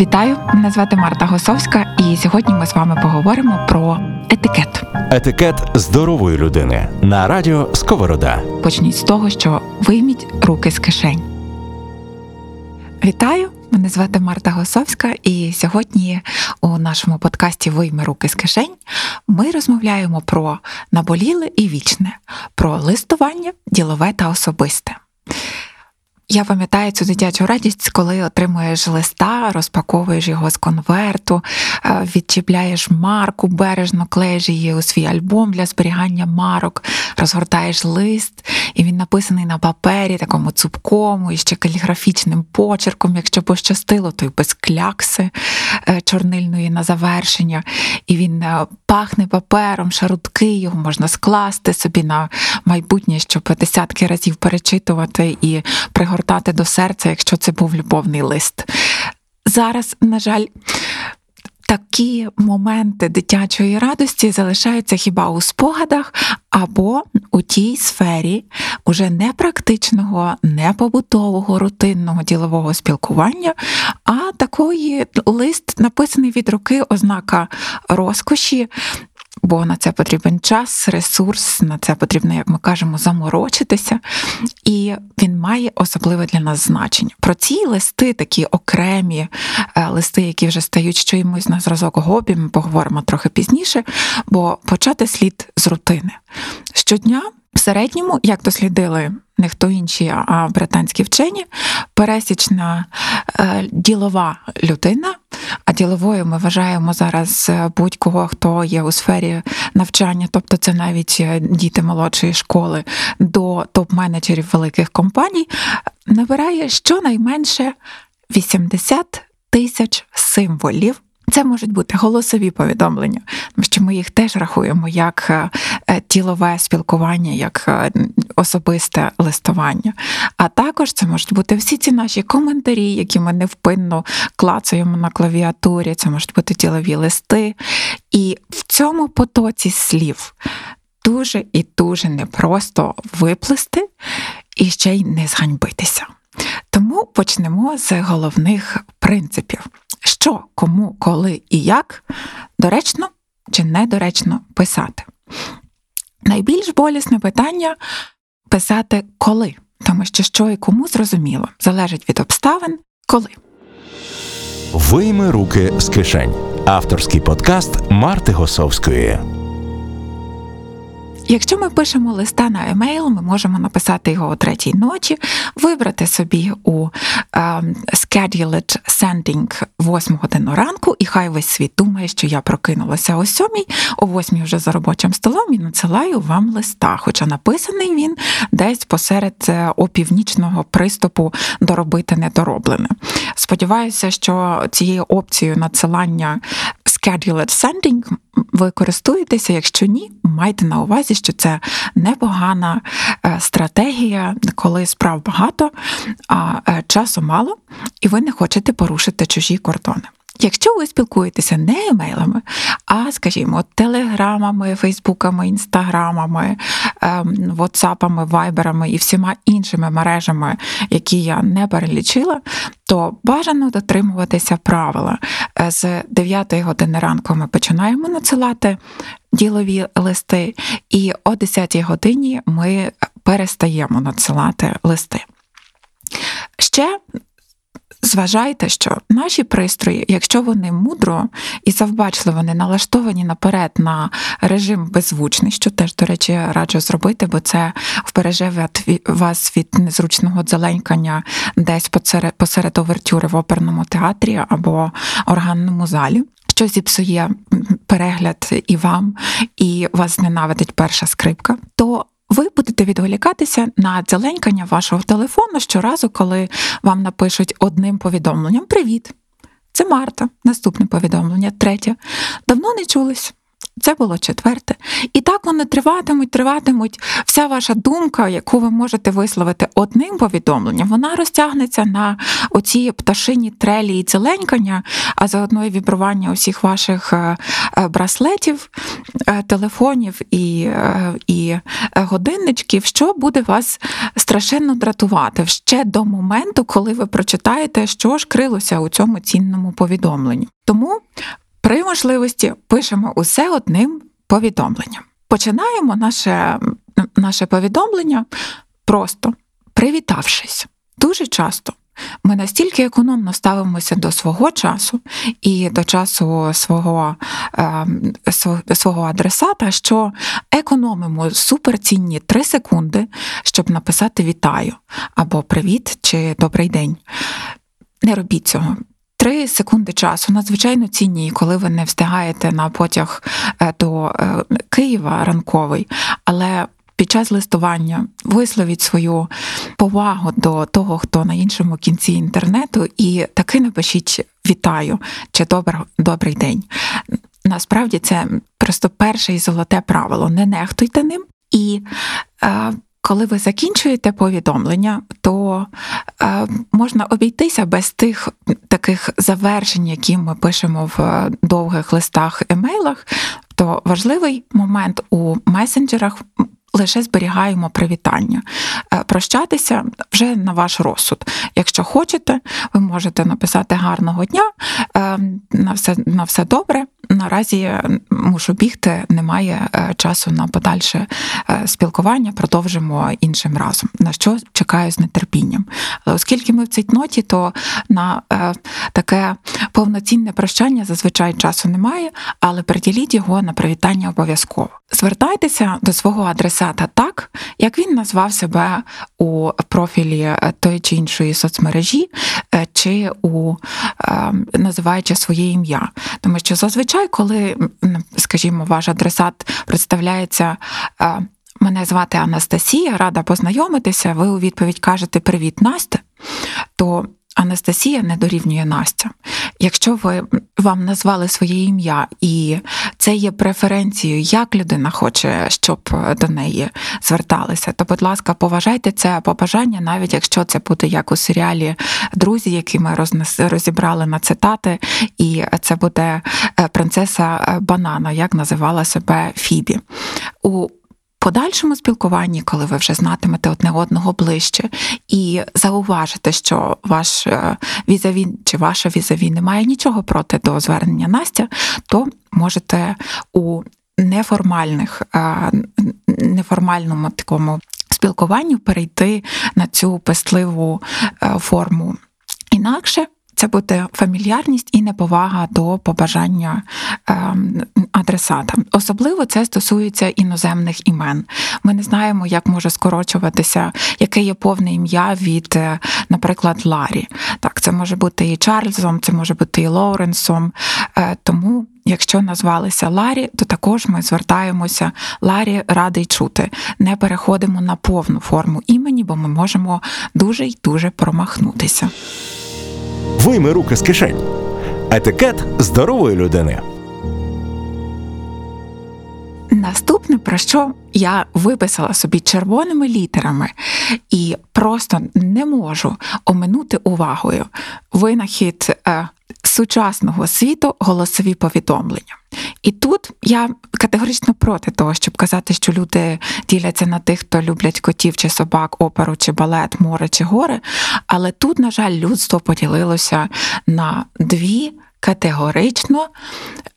Вітаю, мене звати Марта Госовська, і сьогодні ми з вами поговоримо про етикет. Етикет здорової людини на радіо Сковорода. Почніть з того, що вийміть руки з кишень. Вітаю! Мене звати Марта Госовська, і сьогодні у нашому подкасті Вийми руки з кишень ми розмовляємо про наболіле і вічне, про листування, ділове та особисте. Я пам'ятаю цю дитячу радість, коли отримуєш листа, розпаковуєш його з конверту, е, відчіпляєш марку, бережно клеїш її у свій альбом для зберігання марок, розгортаєш лист, і він написаний на папері, такому цупкому і ще каліграфічним почерком. Якщо пощастило, то й без клякси е, чорнильної на завершення. І він е, пахне папером, шарутки, його можна скласти собі на майбутнє, щоб десятки разів перечитувати і пригортати пригортати до серця, якщо це був любовний лист. Зараз, на жаль, такі моменти дитячої радості залишаються хіба у спогадах, або у тій сфері уже не практичного, не побутового, рутинного ділового спілкування, а такої лист написаний від руки ознака розкоші, бо на це потрібен час, ресурс, на це потрібно, як ми кажемо, заморочитися. І він має особливе для нас значення. Про ці листи, такі окремі е, листи, які вже стають чимось на зразок гобі, ми поговоримо трохи пізніше, бо почати слід з рутини. Щодня в середньому, як дослідили не хто інші, а британські вчені, пересічна е, ділова людина. А діловою ми вважаємо зараз е, будь-кого, хто є у сфері навчання, тобто це навіть е, діти молодшої школи до топ-менеджерів великих компаній, набирає щонайменше 80 тисяч символів це можуть бути голосові повідомлення, тому що ми їх теж рахуємо як е, е, тілове спілкування, як е, особисте листування. А також це можуть бути всі ці наші коментарі, які ми невпинно клацаємо на клавіатурі, це можуть бути тілові листи. І в цьому потоці слів дуже і дуже непросто виплести і ще й не зганьбитися. Тому почнемо з головних принципів що, кому, коли і як доречно чи недоречно писати. Найбільш болісне питання писати коли, тому що що і кому зрозуміло, залежить від обставин, коли. Вийми руки з кишень. Авторський подкаст Марти Госовської. Якщо ми пишемо листа на емейл, ми можемо написати його о третій ночі, вибрати собі у um, scheduled sending 8 годину ранку, і хай весь світ думає, що я прокинулася о сьомій, о восьмій вже за робочим столом і надсилаю вам листа. Хоча написаний він десь посеред е, опівнічного приступу доробити недороблене. Сподіваюся, що цією опцією надсилання scheduled sending ви користуєтеся, якщо ні, майте на увазі, що це непогана е, стратегія, коли справ багато, а е, часу мало, і ви не хочете порушити чужі кордони. Якщо ви спілкуєтеся не емейлами, а, скажімо, телеграмами, фейсбуками, інстаграмами, ватсапами, вайберами і всіма іншими мережами, які я не перелічила, то бажано дотримуватися правила. Е, з 9 години ранку ми починаємо надсилати ділові листи, і о 10 годині ми перестаємо надсилати листи. Ще Зважайте, що наші пристрої, якщо вони мудро і завбачливо не налаштовані наперед на режим беззвучний, що теж, до речі, раджу зробити, бо це вбереже вас від незручного дзеленькання десь посеред овертюри в оперному театрі або органному залі. Що зіпсує перегляд і вам, і вас зненавидить перша скрипка, то ви будете відволікатися на дзеленькання вашого телефону щоразу, коли вам напишуть одним повідомленням Привіт! Це Марта. Наступне повідомлення. Третє. Давно не чулись. Це було четверте. І так вони триватимуть, триватимуть. Вся ваша думка, яку ви можете висловити одним повідомленням, вона розтягнеться на оці пташині трелі і дзеленькання, а заодно і вібрування усіх ваших е, е, браслетів, е, телефонів і, і годинничків, що буде вас страшенно дратувати ще до моменту, коли ви прочитаєте, що ж крилося у цьому цінному повідомленні. Тому при можливості пишемо усе одним повідомленням. Починаємо наше, наше повідомлення просто привітавшись. Дуже часто ми настільки економно ставимося до свого часу і до часу свого е, свого адресата, що економимо суперцінні три секунди, щоб написати вітаю або привіт чи добрий день. Не робіть цього. Три секунди часу надзвичайно цінні, коли ви не встигаєте на потяг е, до е, Києва ранковий, але під час листування висловіть свою повагу до того, хто на іншому кінці інтернету, і таки напишіть вітаю чи добр, добрий день. Насправді це просто перше і золоте правило. Не нехтуйте ним. І е, коли ви закінчуєте повідомлення, то е, можна обійтися без тих таких завершень, які ми пишемо в е, довгих листах емейлах. То важливий момент у месенджерах лише зберігаємо привітання. Е, прощатися вже на ваш розсуд. Якщо хочете, ви можете написати гарного дня, е, на все, на все добре. Наразі мушу бігти, немає е, часу на подальше спілкування, продовжимо іншим разом, на що чекаю з нетерпінням. Але оскільки ми в цій ноті, то на таке повноцінне прощання зазвичай часу немає, але приділіть його на привітання обов'язково. Звертайтеся до свого адресата так, як він назвав себе у профілі тої чи іншої соцмережі, е, чи у е, називаючи своє ім'я. Тому що зазвичай, коли, скажімо, ваш адресат представляється. Е, мене звати Анастасія, рада познайомитися. Ви у відповідь кажете Привіт, Настя. То Анастасія не дорівнює Настя. Якщо ви вам назвали своє ім'я, і це є преференцією, як людина хоче, щоб до неї зверталися, то, будь ласка, поважайте це побажання, навіть якщо це буде як у серіалі Друзі, які ми розібрали на цитати, і це буде е, принцеса Банана, як називала себе Фібі. У подальшому спілкуванні, коли ви вже знатимете одне одного ближче, і зауважите, що ваш е, візаві чи ваша візаві не має нічого проти до звернення Настя, то можете у неформальних, е, неформальному такому спілкуванні перейти на цю пестливу е, форму. Інакше це буде фамільярність і неповага до побажання ем, адресата. Особливо це стосується іноземних імен. Ми не знаємо, як може скорочуватися, яке є повне ім'я від, е, наприклад, Ларі. Так, це може бути і Чарльзом, це може бути і Лоуренсом. Е, тому. Якщо назвалися Ларі, то також ми звертаємося Ларі радий чути. Не переходимо на повну форму імені, бо ми можемо дуже й дуже промахнутися. Вийми руки з кишень. Етикет здорової людини. Наступне, про що я виписала собі червоними літерами і просто не можу оминути увагою винахід е, сучасного світу голосові повідомлення. І тут я категорично проти того, щоб казати, що люди діляться на тих, хто люблять котів чи собак, оперу чи балет, море чи гори. Але тут, на жаль, людство поділилося на дві категорично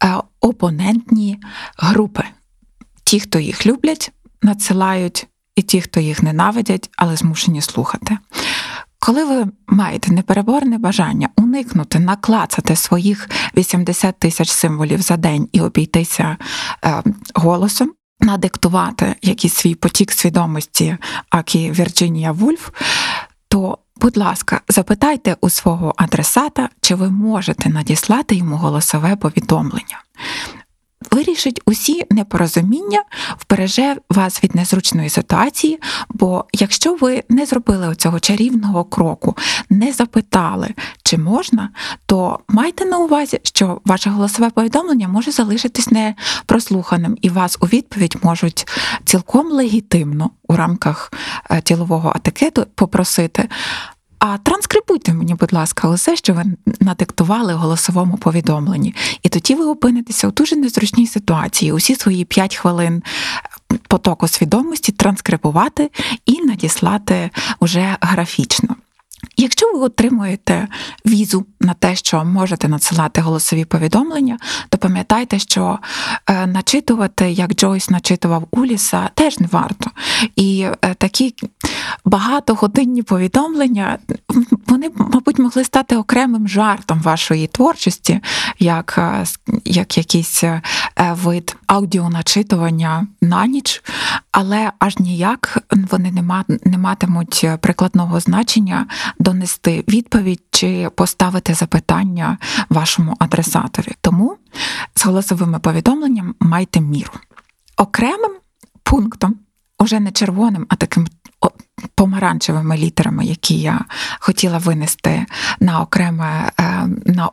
е, опонентні групи. Ті, хто їх люблять, надсилають, і ті, хто їх ненавидять, але змушені слухати. Коли ви маєте непереборне бажання уникнути, наклацати своїх 80 тисяч символів за день і обійтися е, голосом, надиктувати якийсь свій потік свідомості, акі Вірджинія Вульф, то, будь ласка, запитайте у свого адресата, чи ви можете надіслати йому голосове повідомлення. Вирішить усі непорозуміння, вбереже вас від незручної ситуації. Бо якщо ви не зробили цього чарівного кроку, не запитали, чи можна, то майте на увазі, що ваше голосове повідомлення може залишитись непрослуханим, і вас у відповідь можуть цілком легітимно у рамках е, тілового етикету попросити. А транскрибуйте мені, будь ласка, усе, що ви надиктували в голосовому повідомленні. І тоді ви опинитеся у дуже незручній ситуації. Усі свої 5 хвилин потоку свідомості транскрибувати і надіслати уже графічно. Якщо ви отримуєте візу на те, що можете надсилати голосові повідомлення, то пам'ятайте, що е, начитувати, як Джойс начитував Уліса, теж не варто. І е, такі багатогодинні повідомлення вони, мабуть, могли стати окремим жартом вашої творчості, як е, як якийсь вид аудіоначитування на ніч, але аж ніяк вони не матимуть прикладного значення донести відповідь чи поставити запитання вашому адресаторі. Тому з голосовими повідомленням майте міру. Окремим пунктом, уже не червоним, а таким помаранчевими літерами, які я хотіла винести на окреме е, на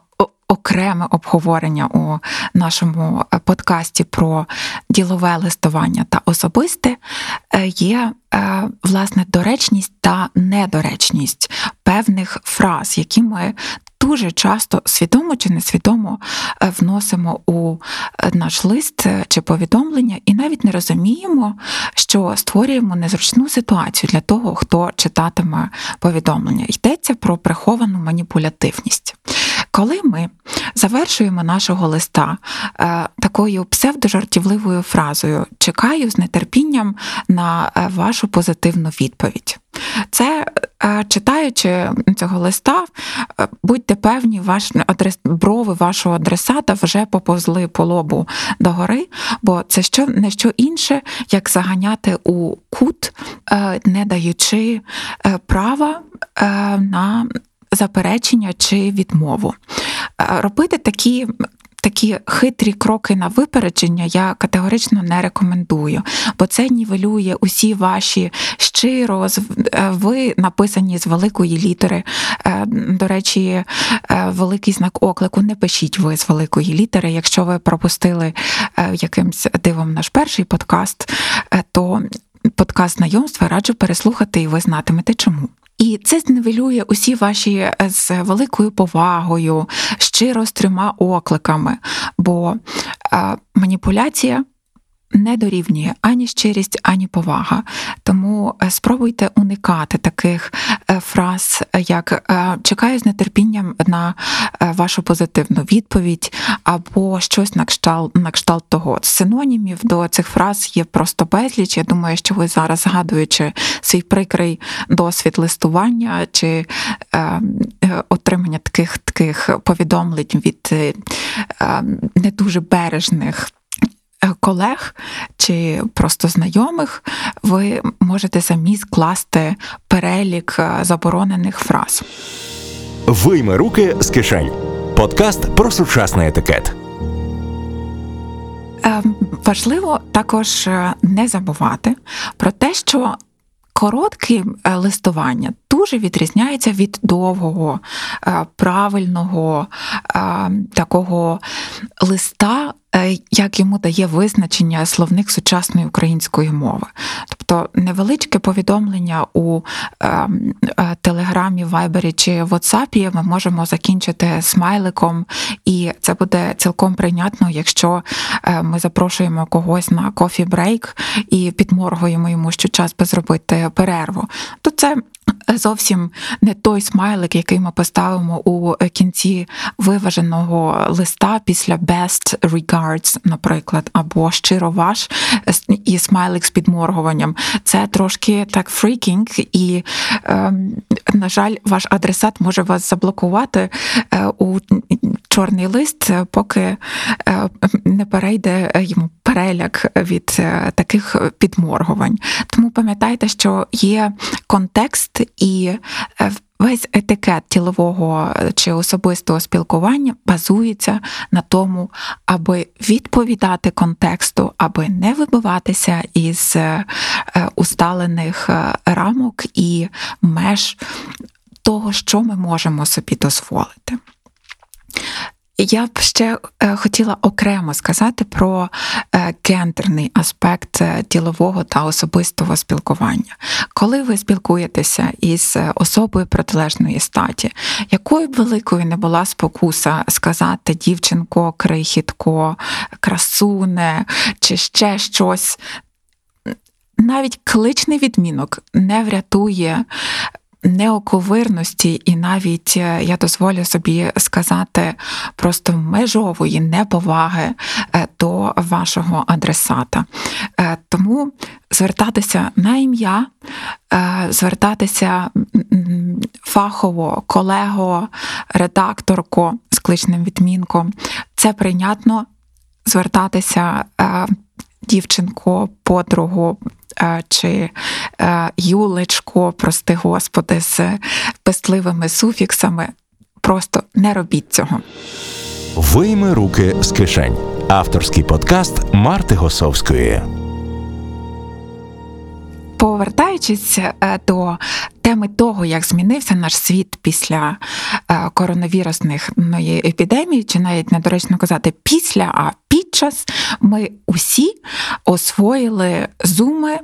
окреме обговорення у нашому е, подкасті про ділове листування та особисте, е, є власне доречність та недоречність певних фраз, які ми дуже часто свідомо чи несвідомо е, вносимо у е, наш лист е, чи повідомлення, і навіть не розуміємо, що створюємо незручну ситуацію для того, хто читатиме повідомлення. Йдеться про приховану маніпулятивність. Коли ми завершуємо нашого листа е, такою псевдожартівливою фразою Чекаю з нетерпінням на вашу позитивну відповідь. Це е, читаючи цього листа, е, будьте певні, ваш адрес, брови вашого адресата вже поповзли по лобу догори, бо це що не що інше, як заганяти у кут, е, не даючи права на заперечення чи відмову. Робити такі такі хитрі кроки на випередження я категорично не рекомендую, бо це нівелює усі ваші щиро е, ви написані з великої літери. Е, до речі, е, великий знак оклику не пишіть ви з великої літери. Якщо ви пропустили якимсь дивом наш перший подкаст, то подкаст знайомства раджу переслухати, і ви знатимете чому. І це зневелює усі ваші е, з великою повагою, щиро з трьома окликами, бо е, маніпуляція не дорівнює ані щирість, ані повага. Тому е, спробуйте уникати таких е, фраз, як е, чекаю з нетерпінням на вашу позитивну відповідь, або щось на кшталт, на кшталт того. Синонімів до цих фраз є просто безліч. Я думаю, що ви зараз згадуючи свій прикрий досвід листування чи е, отримання таких таких повідомлень від е, не дуже бережних. Е, колег чи просто знайомих, ви можете самі скласти перелік е, заборонених фраз. Вийми руки з кишень. Подкаст про сучасний етикет. Ем, важливо також е, не забувати про те, що коротке листування дуже відрізняється від довгого, правильного такого листа, Е, як йому дає визначення словник сучасної української мови. Тобто невеличке повідомлення у е, е, Телеграмі, Вайбері чи Ватсапі ми можемо закінчити смайликом, і це буде цілком прийнятно, якщо ми запрошуємо когось на кофі-брейк і підморгуємо йому, що час би зробити перерву. То це зовсім не той смайлик, який ми поставимо у кінці виваженого листа після best regards, наприклад, або щиро ваш і смайлик з підморгуванням. Це трошки так фрікінг, і, ем, на жаль, ваш адресат може вас заблокувати е, у чорний лист, поки не перейде йому переляк від таких підморгувань. Тому пам'ятайте, що є контекст і Весь етикет тілового чи особистого спілкування базується на тому, аби відповідати контексту, аби не вибиватися із е, усталених е, рамок і меж того, що ми можемо собі дозволити. Я б ще е, хотіла окремо сказати про е, гендерний аспект е, ділового та особистого спілкування. Коли ви спілкуєтеся із особою протилежної статі, якою б великою не була спокуса сказати дівчинко, крихітко, красуне чи ще щось. Навіть кличний відмінок не врятує неоковирності, і навіть е, я дозволю собі сказати просто межової неповаги е, до вашого адресата. Е, тому звертатися на ім'я, звертатися фахово, колего, редакторко з кличним відмінком це прийнятно звертатися дівчинко, подругу е, чи е, юлечко, прости господи, з пестливими суфіксами. Просто не робіть цього. Вийми руки з кишень. Авторський подкаст Марти Госовської. Повертаючись е, до теми того, як змінився наш світ після е, коронавірусних епідемії, чи навіть недоречно казати після, а під час, ми усі освоїли зуми.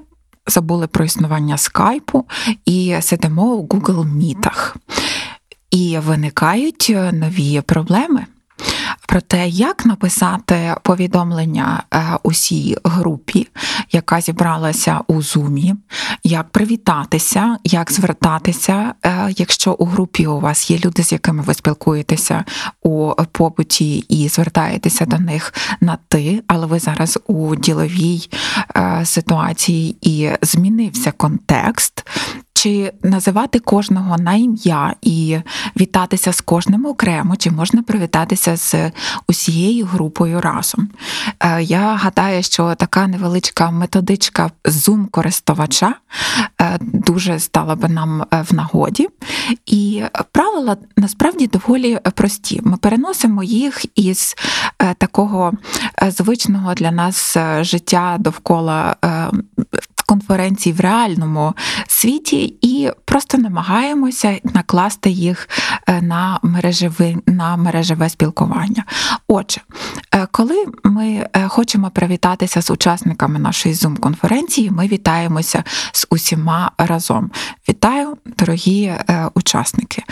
Забули про існування скайпу і сидимо у Google Мітах. І виникають нові проблеми про те, як написати повідомлення е, усій групі, яка зібралася у зумі, як привітатися, як звертатися, е, якщо у групі у вас є люди, з якими ви спілкуєтеся у побуті і звертаєтеся до них на ти, але ви зараз у діловій е, ситуації і змінився контекст. Чи називати кожного на ім'я і вітатися з кожним окремо, чи можна привітатися з усією групою разом. Е, я гадаю, що така невеличка методичка зум користувача е, дуже стала би нам е, в нагоді. І правила насправді доволі прості. Ми переносимо їх із такого звичного для нас життя довкола конференцій в реальному світі і просто намагаємося накласти їх е, на мережеве, на мережеве спілкування. Отже, е, коли ми е, хочемо привітатися з учасниками нашої Zoom-конференції, ми вітаємося з усіма разом. Вітаю, дорогі учасники!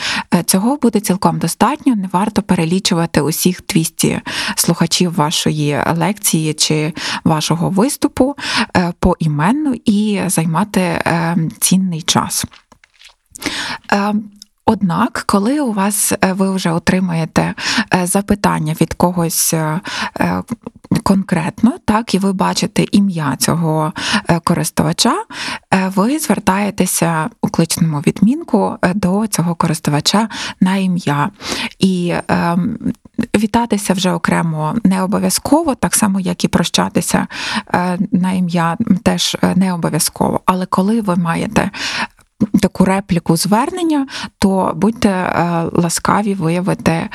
Цього буде цілком достатньо. Не варто перелічувати усіх 200 слухачів вашої лекції чи вашого виступу поіменно і займати е, цінний час. Е, однак, коли у вас е, ви вже отримаєте запитання від когось конкретно, так, і ви бачите ім'я цього користувача, ви звертаєтеся у кличному відмінку до цього користувача на ім'я. І ем, вітатися вже окремо не обов'язково, так само, як і прощатися е, на ім'я теж е, не обов'язково. Але коли ви маєте таку репліку звернення, то будьте е, ласкаві виявити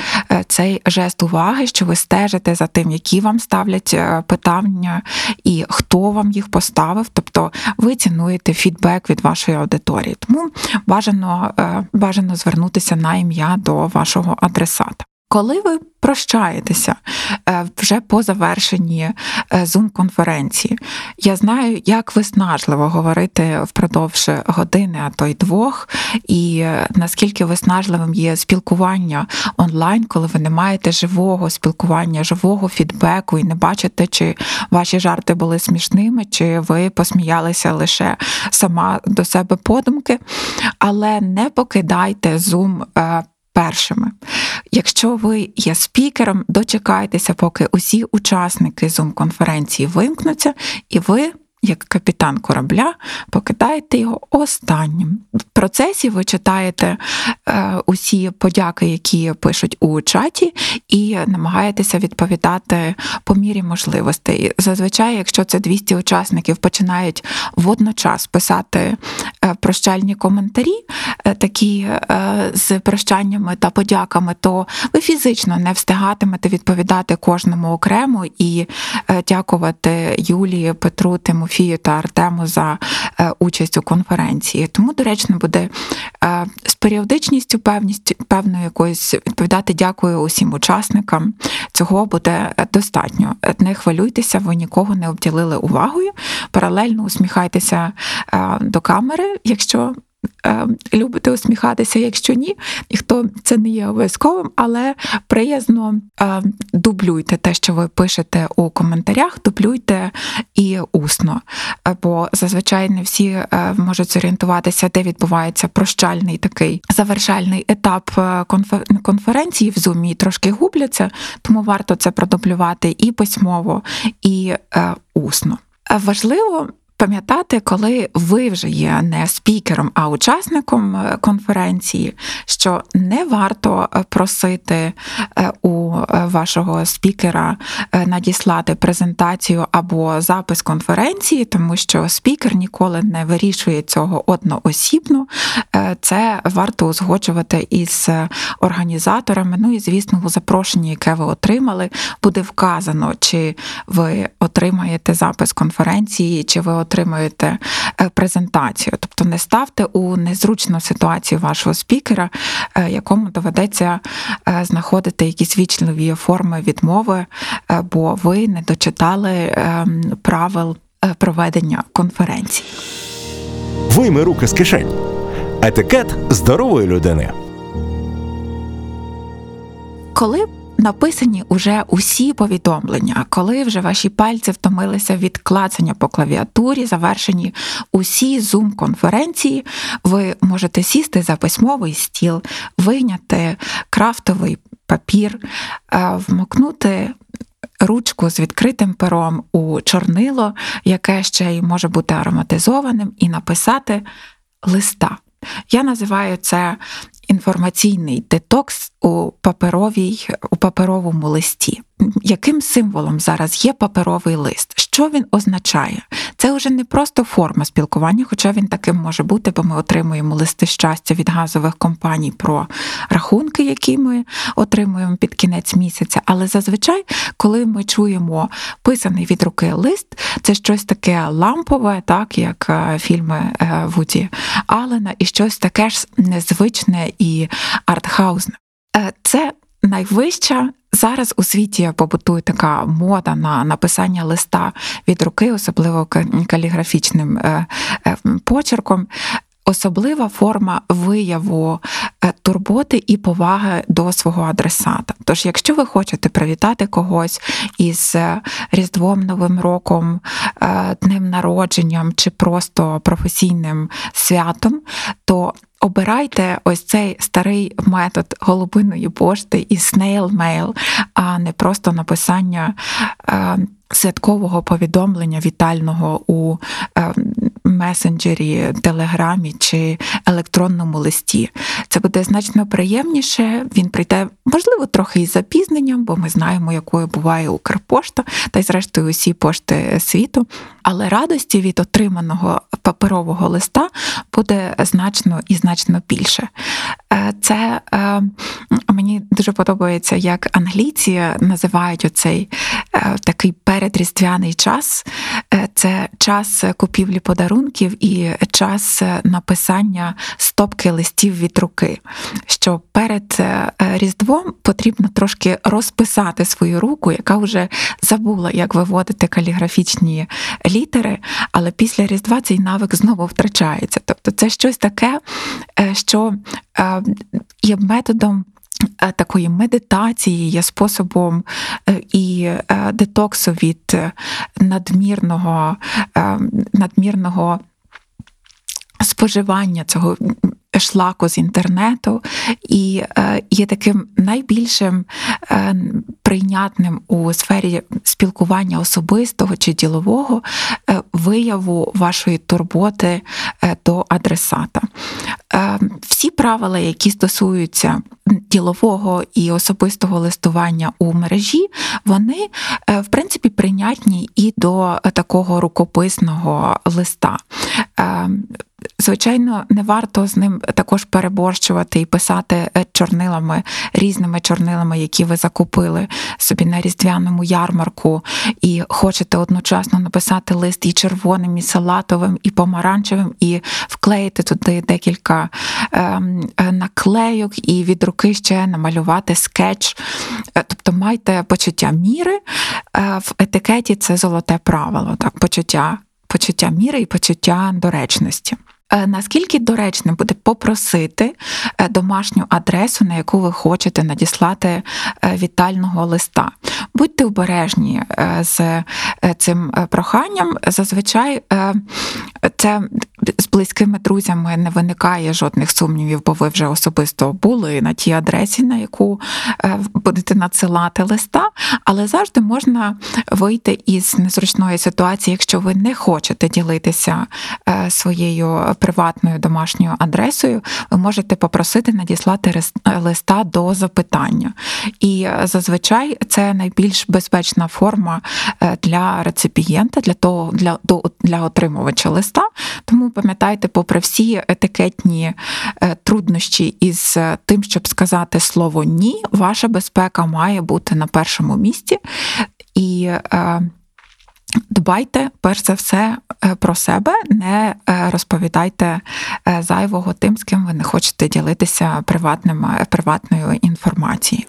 цей жест уваги, що ви стежите за тим, які вам ставлять питання і хто вам їх поставив. Тобто ви цінуєте фідбек від вашої аудиторії. Тому бажано, бажано звернутися на ім'я до вашого адресата. Коли ви прощаєтеся е, вже по завершенні зум-конференції, я знаю, як виснажливо говорити впродовж години, а то й двох, і е, наскільки виснажливим є спілкування онлайн, коли ви не маєте живого спілкування, живого фідбеку і не бачите, чи ваші жарти були смішними, чи ви посміялися лише сама до себе подумки, але не покидайте зум першими. Якщо ви є спікером, дочекайтеся, поки усі учасники Zoom-конференції вимкнуться, і ви як капітан корабля, покидаєте його останнім. В процесі ви читаєте е, усі подяки, які пишуть у чаті, і намагаєтеся відповідати по мірі можливостей. Зазвичай, якщо це 200 учасників, починають водночас писати е, прощальні коментарі, е, такі е, з прощаннями та подяками, то ви фізично не встигатимете відповідати кожному окремо і е, дякувати Юлії, Петру, Тимофію та Артему за е, участь у конференції. Тому доречно буде е, з періодичністю певністю певною якоюсь відповідати дякую усім учасникам. Цього буде достатньо. Не хвилюйтеся, ви нікого не обділили увагою. Паралельно усміхайтеся е, до камери, якщо любите усміхатися, якщо ні, ніхто це не є обов'язковим, але приязно е, дублюйте те, що ви пишете у коментарях, дублюйте і усно. Е, Бо зазвичай не всі е, можуть зорієнтуватися, де відбувається прощальний такий завершальний етап е, конференції в зумі, трошки губляться, тому варто це продублювати і письмово, і е, усно. Е, Важливо пам'ятати, коли ви вже є не спікером, а учасником е, конференції, що не варто е, просити е, у вашого спікера надіслати презентацію або запис конференції, тому що спікер ніколи не вирішує цього одноосібно. Це варто узгоджувати із організаторами. Ну і звісно, у запрошенні, яке ви отримали, буде вказано, чи ви отримаєте запис конференції, чи ви отримаєте е, презентацію. Тобто не ставте у незручну ситуацію вашого спікера, е, якому доведеться е, знаходити якісь вічливі форми відмови, бо ви не дочитали ем, правил проведення конференції. Вийми руки з кишень. Етикет здорової людини. Коли написані уже усі повідомлення, коли вже ваші пальці втомилися від клацання по клавіатурі, завершені усі зум-конференції, ви можете сісти за письмовий стіл, вийняти крафтовий папір, е, вмокнути. Ручку з відкритим пером у чорнило, яке ще й може бути ароматизованим, і написати листа. Я називаю це інформаційний детокс у паперовій, у паперовому листі. Яким символом зараз є паперовий лист? Що він означає? Це вже не просто форма спілкування, хоча він таким може бути, бо ми отримуємо листи щастя від газових компаній про рахунки, які ми отримуємо під кінець місяця. Але зазвичай, коли ми чуємо писаний від руки лист, це щось таке лампове, так як е, фільми е, Вуді Аллена, і щось таке ж незвичне і артхаузне. Е, Це найвища. Зараз у світі побутує така мода на написання листа від руки, особливо каліграфічним е, е, почерком. Особлива форма вияву е, турботи і поваги до свого адресата. Тож, якщо ви хочете привітати когось із Різдвом Новим роком, днем народженням чи просто професійним святом, то Обирайте ось цей старий метод голубиної пошти і snail mail, а не просто написання е, святкового повідомлення вітального у е, месенджері, телеграмі чи електронному листі. Це буде значно приємніше. Він прийде, можливо, трохи із запізненням, бо ми знаємо, якою буває Укрпошта, та й зрештою усі пошти світу. Але радості від отриманого паперового листа буде значно і значно більше. Е, Це е, мені дуже подобається, як англійці називають оцей такий передріздвяний час. Е, Це час купівлі подарунків і час написання стопки листів від руки. Що перед е, Різдвом потрібно трошки розписати свою руку, яка вже забула, як виводити каліграфічні літери, але після Різдва цей навик знову втрачається. Тобто це щось таке, е, що е, є методом. Е, Такої медитації є способом е, і е, детоксу від надмірного, надмірного споживання цього шлаку з інтернету, і є таким найбільшим прийнятним у сфері спілкування особистого чи ділового вияву вашої турботи до адресата. Всі правила, які стосуються ділового і особистого листування у мережі, вони в принципі прийнятні і до такого рукописного листа. Звичайно, не варто з ним також переборщувати і писати е, чорнилами, різними чорнилами, які ви закупили собі на різдвяному ярмарку, і хочете одночасно написати лист і червоним, і салатовим, і помаранчевим, і вклеїти туди декілька ем, е, наклейок, і від руки ще намалювати скетч. Е, тобто майте почуття міри. В етикеті це золоте правило, так, почуття. Почуття міри і почуття доречності. Е, наскільки доречно буде попросити е, домашню адресу, на яку ви хочете надіслати е, вітального листа? Будьте обережні з цим проханням. Зазвичай це з близькими друзями не виникає жодних сумнівів, бо ви вже особисто були на тій адресі, на яку будете надсилати листа, але завжди можна вийти із незручної ситуації, якщо ви не хочете ділитися своєю приватною домашньою адресою, ви можете попросити надіслати листа до запитання. І е, зазвичай це найбільш безпечна форма е, для реципієнта, для того для, для отримувача листа. Тому пам'ятайте, попри всі етикетні е, труднощі із тим, щоб сказати слово ні, ваша безпека має бути на першому місці. І Дбайте перш за все е, про себе, не е, розповідайте е, зайвого тим, з ким ви не хочете ділитися приватним, приватною інформацією.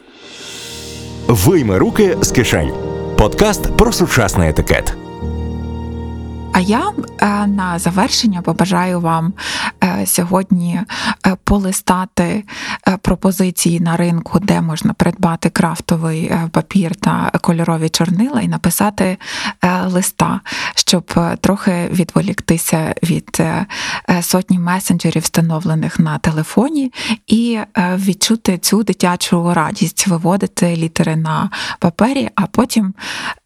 Вийми руки з кишень. Подкаст про сучасний етикет. А я е, на завершення побажаю вам е, сьогодні е, полистати пропозиції на ринку, де можна придбати крафтовий папір та кольорові чорнила, і написати листа, щоб трохи відволіктися від сотні месенджерів, встановлених на телефоні, і відчути цю дитячу радість, виводити літери на папері, а потім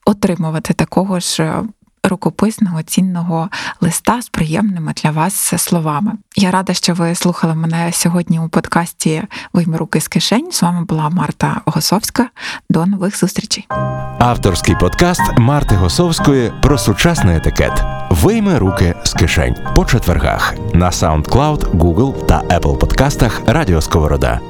отримувати такого ж рукописного цінного листа з приємними для вас словами. Я рада, що ви слухали мене сьогодні у подкасті Вийми руки з кишень. З вами була Марта Госовська. До нових зустрічей. Авторський подкаст Марти Госовської про сучасний етикет. Вийми руки з кишень по четвергах на SoundCloud, Google та Apple подкастах Радіо Сковорода.